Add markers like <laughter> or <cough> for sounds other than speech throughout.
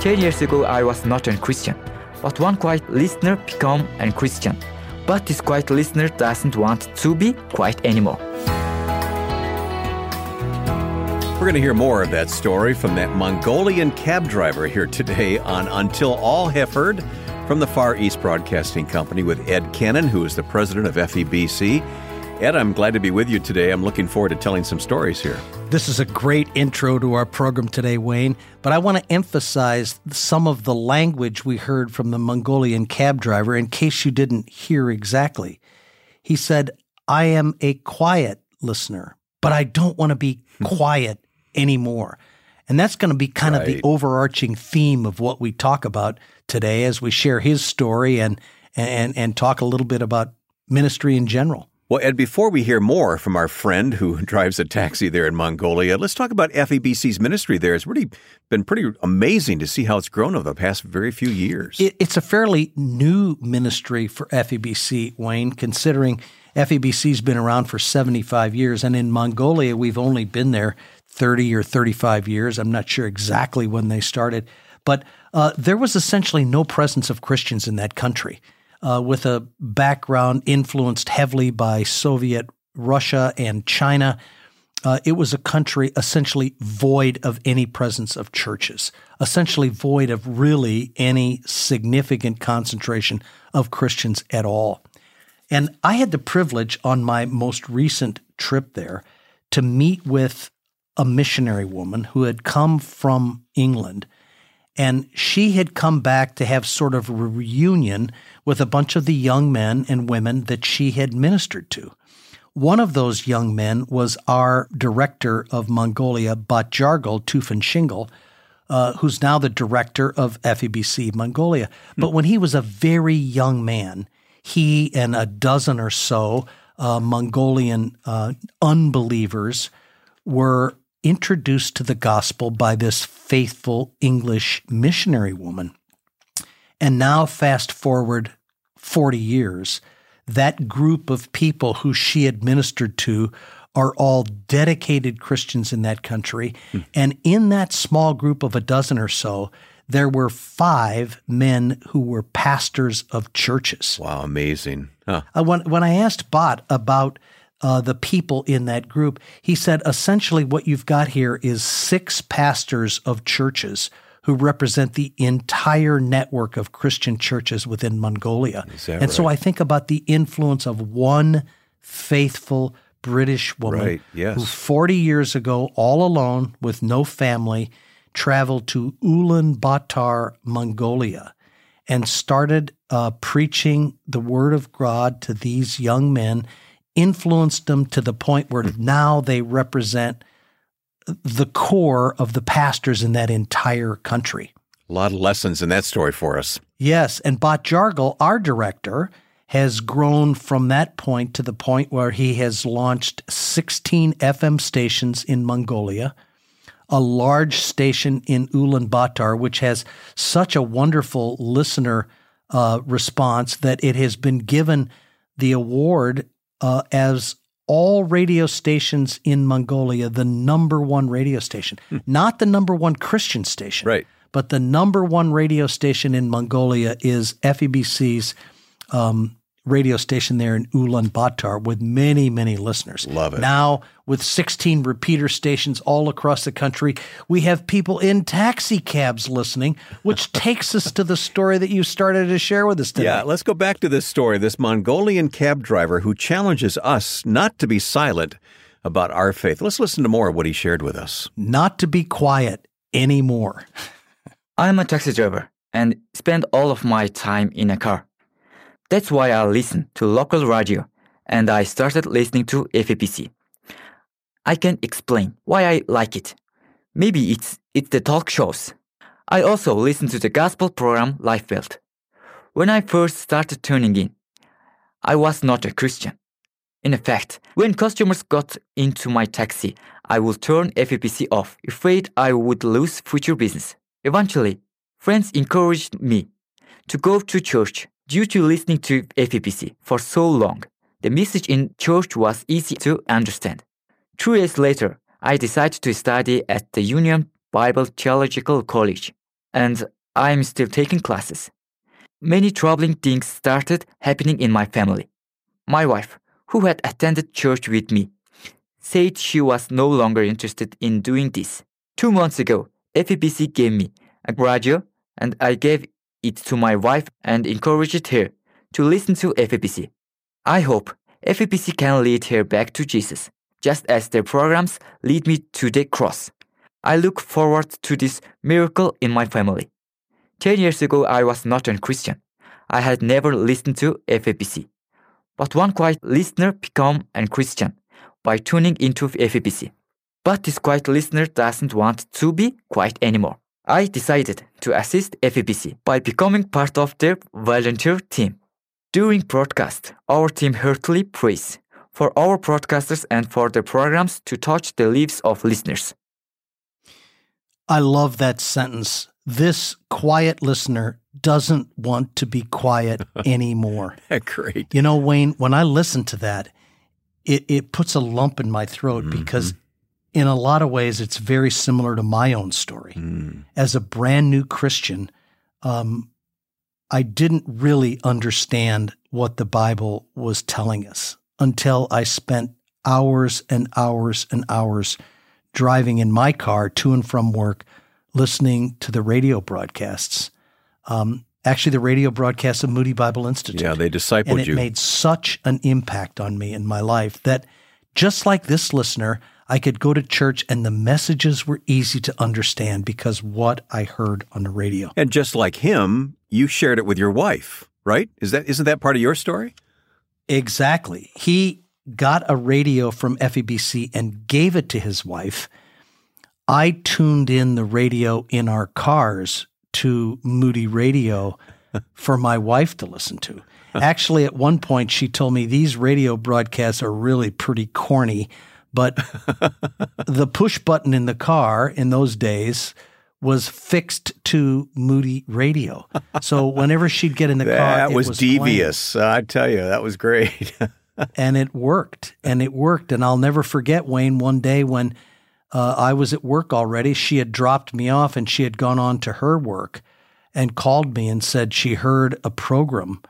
10 years ago, I was not a Christian, but one quiet listener became a Christian. But this quiet listener doesn't want to be quiet anymore. We're going to hear more of that story from that Mongolian cab driver here today on Until All Heard from the Far East Broadcasting Company with Ed Cannon, who is the president of FEBC. Ed, I'm glad to be with you today. I'm looking forward to telling some stories here. This is a great intro to our program today, Wayne, but I want to emphasize some of the language we heard from the Mongolian cab driver in case you didn't hear exactly. He said, I am a quiet listener, but I don't want to be hmm. quiet anymore. And that's going to be kind right. of the overarching theme of what we talk about today as we share his story and and and talk a little bit about ministry in general. Well, Ed, before we hear more from our friend who <laughs> drives a taxi there in Mongolia, let's talk about FEBC's ministry there. It's really been pretty amazing to see how it's grown over the past very few years. It's a fairly new ministry for FEBC, Wayne, considering FEBC's been around for 75 years. And in Mongolia, we've only been there 30 or 35 years. I'm not sure exactly when they started, but uh, there was essentially no presence of Christians in that country. Uh, with a background influenced heavily by Soviet Russia and China, uh, it was a country essentially void of any presence of churches, essentially void of really any significant concentration of Christians at all. And I had the privilege on my most recent trip there to meet with a missionary woman who had come from England. And she had come back to have sort of a reunion with a bunch of the young men and women that she had ministered to. One of those young men was our director of Mongolia, Batjargal Tufanshingal, uh, who's now the director of FEBC Mongolia. Hmm. But when he was a very young man, he and a dozen or so uh, Mongolian uh, unbelievers were introduced to the gospel by this faithful English missionary woman. And now, fast forward 40 years, that group of people who she administered to are all dedicated Christians in that country. Hmm. And in that small group of a dozen or so, there were five men who were pastors of churches. Wow, amazing. Huh. Uh, when, when I asked Bot about uh, the people in that group. He said essentially what you've got here is six pastors of churches who represent the entire network of Christian churches within Mongolia. And right? so I think about the influence of one faithful British woman right, yes. who 40 years ago, all alone with no family, traveled to Ulaanbaatar, Mongolia, and started uh, preaching the word of God to these young men influenced them to the point where now they represent the core of the pastors in that entire country. A lot of lessons in that story for us. Yes, and Batjargal, our director, has grown from that point to the point where he has launched 16 FM stations in Mongolia, a large station in Ulaanbaatar, which has such a wonderful listener uh, response that it has been given the award uh, as all radio stations in Mongolia the number one radio station, hmm. not the number one Christian station, right? But the number one radio station in Mongolia is FEBC's um, radio station there in Ulaanbaatar with many, many listeners. Love it. Now, with 16 repeater stations all across the country, we have people in taxi cabs listening, which <laughs> takes us to the story that you started to share with us today. Yeah, let's go back to this story. This Mongolian cab driver who challenges us not to be silent about our faith. Let's listen to more of what he shared with us. Not to be quiet anymore. <laughs> I'm a taxi driver and spend all of my time in a car. That's why I listen to local radio and I started listening to FEBC. I can explain why I like it. Maybe it's it's the talk shows. I also listen to the gospel program Lifebelt. When I first started tuning in, I was not a Christian. In fact, when customers got into my taxi, I would turn FEBC off, afraid I would lose future business. Eventually, friends encouraged me to go to church Due to listening to FEBC for so long, the message in church was easy to understand. Two years later, I decided to study at the Union Bible Theological College. and I'm still taking classes. Many troubling things started happening in my family. My wife, who had attended church with me, said she was no longer interested in doing this. Two months ago, FEBC gave me a radio and I gave it to my wife and encouraged her to listen to FEBC. I hope FEBC can lead her back to Jesus, just as their programs lead me to the cross. I look forward to this miracle in my family. Ten years ago, I was not a Christian. I had never listened to FEBC. But one quiet listener became a Christian by tuning into FEBC. But this quiet listener doesn't want to be quiet anymore. I decided to assist FEBC by becoming part of their volunteer team. During broadcast, our team heartily prays for our broadcasters and for their programs to touch the lives of listeners. I love that sentence. This quiet listener doesn't want to be quiet <laughs> anymore. Great. You know, Wayne, when I listen to that, it, it puts a lump in my throat mm-hmm. because in a lot of ways it's very similar to my own story. Mm. As a brand new Christian, um, I didn't really understand what the Bible was telling us until I spent hours and hours and hours driving in my car to and from work, listening to the radio broadcasts. Um, actually, the radio broadcasts of Moody Bible Institute. Yeah, they discipled and it you. made such an impact on me in my life that just like this listener, I could go to church and the messages were easy to understand because what I heard on the radio. And just like him, you shared it with your wife, right? Is that isn't that part of your story? Exactly. He got a radio from FEBC and gave it to his wife. I tuned in the radio in our cars to Moody Radio <laughs> for my wife to listen to. <laughs> Actually, at one point, she told me these radio broadcasts are really pretty corny, but <laughs> the push button in the car in those days was fixed to Moody Radio. So whenever she'd get in the car, that was, was devious. I tell you, that was great. <laughs> and it worked, and it worked. And I'll never forget Wayne one day when uh, I was at work already. She had dropped me off, and she had gone on to her work, and called me and said she heard a program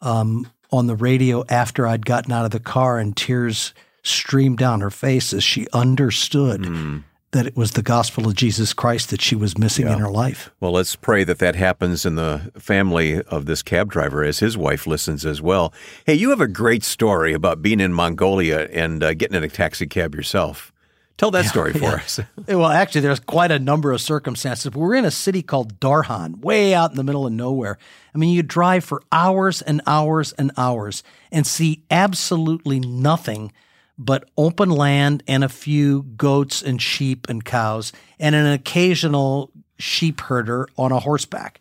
um, on the radio after I'd gotten out of the car, and tears streamed down her face as she understood. Mm that it was the gospel of Jesus Christ that she was missing yeah. in her life. Well, let's pray that that happens in the family of this cab driver as his wife listens as well. Hey, you have a great story about being in Mongolia and uh, getting in a taxi cab yourself. Tell that yeah, story for yeah. us. <laughs> well, actually, there's quite a number of circumstances. We're in a city called Darhan, way out in the middle of nowhere. I mean, you drive for hours and hours and hours and see absolutely nothing – but open land and a few goats and sheep and cows, and an occasional sheep herder on a horseback.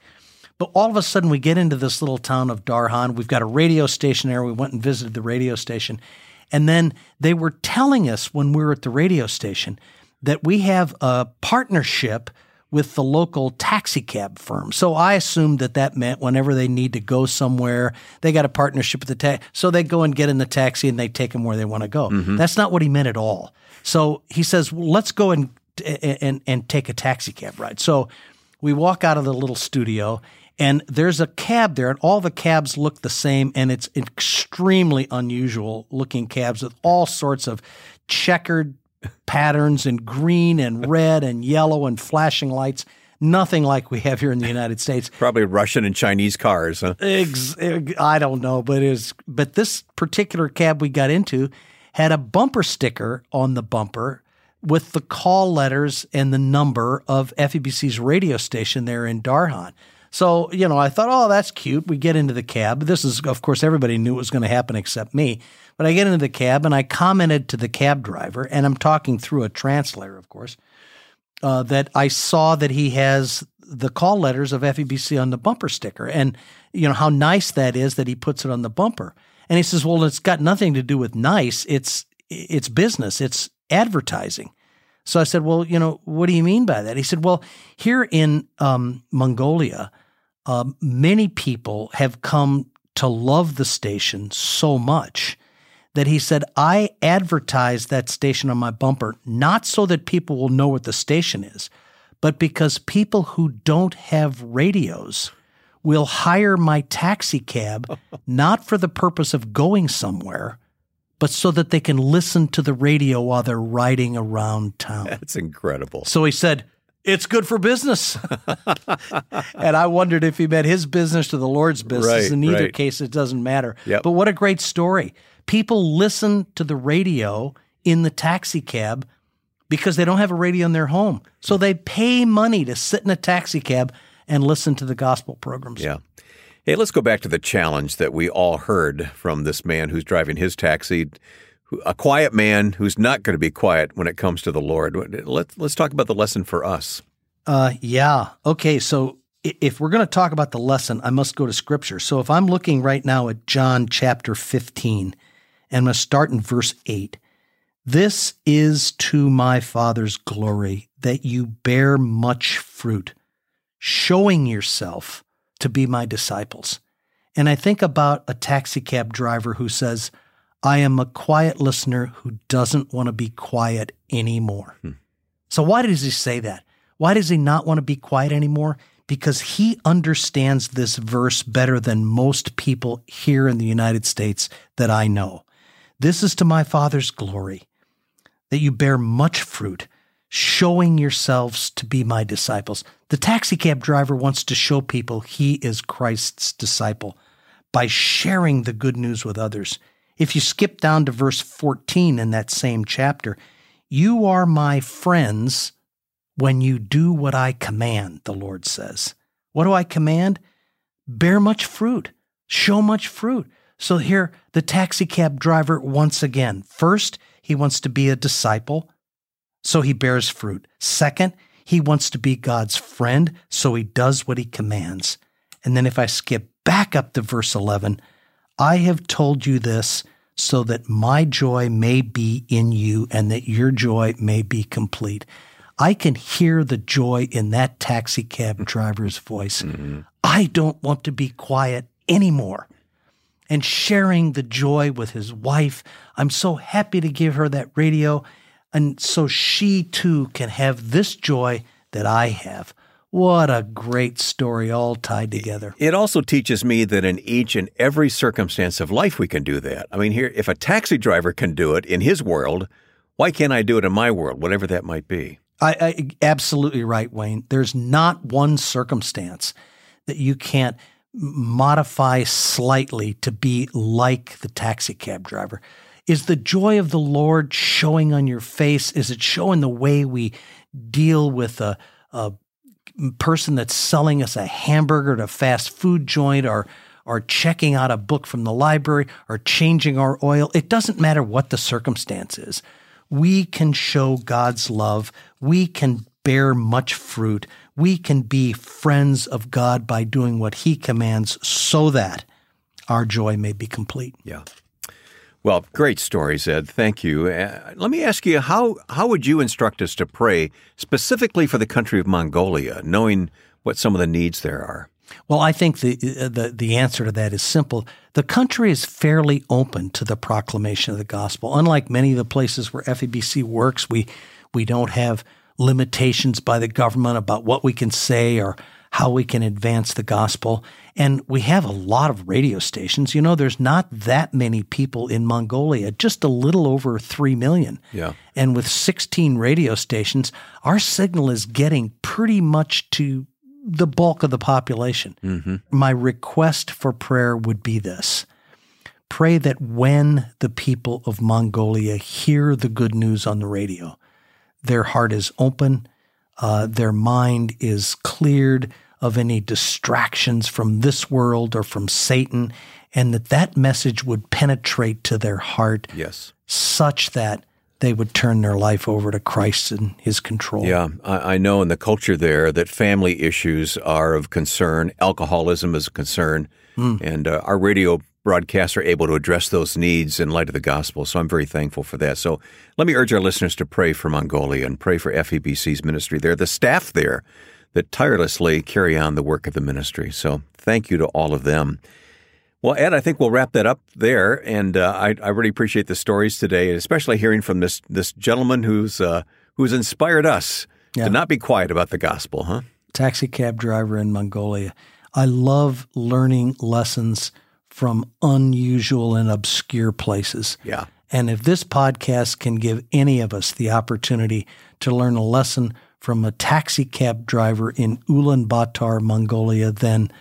But all of a sudden, we get into this little town of Darhan. We've got a radio station there. We went and visited the radio station. And then they were telling us when we were at the radio station that we have a partnership with the local taxi cab firm. So I assumed that that meant whenever they need to go somewhere, they got a partnership with the taxi. So they go and get in the taxi and they take them where they want to go. Mm-hmm. That's not what he meant at all. So he says, well, let's go and, and, and take a taxi cab ride. So we walk out of the little studio and there's a cab there and all the cabs look the same and it's extremely unusual looking cabs with all sorts of checkered patterns in green and red and yellow and flashing lights. Nothing like we have here in the United States. Probably Russian and Chinese cars. Huh? Ex- I don't know, but is but this particular cab we got into had a bumper sticker on the bumper with the call letters and the number of FEBC's radio station there in Darhan. So, you know, I thought, oh, that's cute. We get into the cab. This is, of course, everybody knew it was going to happen except me. But I get into the cab and I commented to the cab driver, and I'm talking through a translator, of course, uh, that I saw that he has the call letters of FEBC on the bumper sticker, and you know how nice that is that he puts it on the bumper. And he says, "Well, it's got nothing to do with nice. It's it's business. It's advertising." So I said, "Well, you know, what do you mean by that?" He said, "Well, here in um, Mongolia, um, many people have come to love the station so much." That he said, I advertise that station on my bumper, not so that people will know what the station is, but because people who don't have radios will hire my taxi cab <laughs> not for the purpose of going somewhere, but so that they can listen to the radio while they're riding around town. That's incredible. So he said, it's good for business. <laughs> and I wondered if he meant his business to the Lord's business. Right, In either right. case, it doesn't matter. Yep. But what a great story. People listen to the radio in the taxi cab because they don't have a radio in their home. So they pay money to sit in a taxi cab and listen to the gospel programs. Yeah. Hey, let's go back to the challenge that we all heard from this man who's driving his taxi, a quiet man who's not going to be quiet when it comes to the Lord. Let's let's talk about the lesson for us. Uh, yeah. Okay. So if we're going to talk about the lesson, I must go to scripture. So if I'm looking right now at John chapter 15, and I'm going to start in verse 8. This is to my Father's glory that you bear much fruit, showing yourself to be my disciples. And I think about a taxi cab driver who says, I am a quiet listener who doesn't want to be quiet anymore. Hmm. So, why does he say that? Why does he not want to be quiet anymore? Because he understands this verse better than most people here in the United States that I know. This is to my Father's glory that you bear much fruit, showing yourselves to be my disciples. The taxi cab driver wants to show people he is Christ's disciple by sharing the good news with others. If you skip down to verse 14 in that same chapter, you are my friends when you do what I command, the Lord says. What do I command? Bear much fruit, show much fruit. So here, the taxi cab driver, once again, first, he wants to be a disciple, so he bears fruit. Second, he wants to be God's friend, so he does what he commands. And then if I skip back up to verse 11, I have told you this so that my joy may be in you and that your joy may be complete. I can hear the joy in that taxi cab driver's voice. Mm-hmm. I don't want to be quiet anymore. And sharing the joy with his wife, I'm so happy to give her that radio. And so she too can have this joy that I have. What a great story, all tied together. It also teaches me that in each and every circumstance of life we can do that. I mean, here, if a taxi driver can do it in his world, why can't I do it in my world, whatever that might be? I, I absolutely right, Wayne. There's not one circumstance that you can't modify slightly to be like the taxi cab driver. Is the joy of the Lord showing on your face? Is it showing the way we deal with a, a person that's selling us a hamburger at a fast food joint or or checking out a book from the library or changing our oil? It doesn't matter what the circumstance is we can show God's love. We can bear much fruit. We can be friends of God by doing what He commands so that our joy may be complete. Yeah. Well, great stories, Ed. Thank you. Uh, let me ask you how how would you instruct us to pray specifically for the country of Mongolia, knowing what some of the needs there are? Well, I think the, the the answer to that is simple. The country is fairly open to the proclamation of the gospel. Unlike many of the places where FEBC works, we we don't have limitations by the government about what we can say or how we can advance the gospel. And we have a lot of radio stations. You know, there's not that many people in Mongolia, just a little over 3 million. Yeah. And with 16 radio stations, our signal is getting pretty much to the bulk of the population. Mm-hmm. My request for prayer would be this pray that when the people of Mongolia hear the good news on the radio, their heart is open, uh, their mind is cleared of any distractions from this world or from Satan, and that that message would penetrate to their heart Yes. such that they would turn their life over to Christ and his control. Yeah, I, I know in the culture there that family issues are of concern. Alcoholism is a concern, and uh, our radio broadcasts are able to address those needs in light of the gospel. So I'm very thankful for that. So let me urge our listeners to pray for Mongolia and pray for FEBC's ministry there, the staff there that tirelessly carry on the work of the ministry. So thank you to all of them. Well, Ed, I think we'll wrap that up there, and uh, I, I really appreciate the stories today, especially hearing from this this gentleman who's uh, who's inspired us Yeah. To not be quiet about the gospel, huh? Taxi cab driver in Mongolia. I love learning lessons from unusual and obscure places. Yeah. And if this podcast can give any of us the opportunity to learn a lesson from a taxi cab driver in Ulaanbaatar, Mongolia, then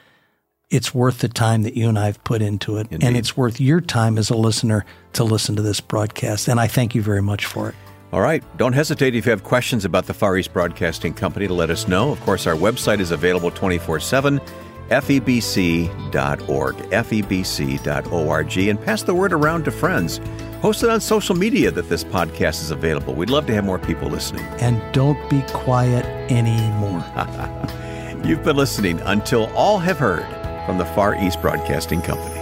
it's worth the time that you and I have put into it. Indeed. And it's worth your time as a listener to listen to this broadcast. And I thank you very much for it. All right. Don't hesitate if you have questions about the Far East Broadcasting Company to let us know. Of course, our website is available 24 7, febc.org, febc.org, and pass the word around to friends. Post it on social media that this podcast is available. We'd love to have more people listening. And don't be quiet anymore. <laughs> You've been listening until all have heard from the Far East Broadcasting Company.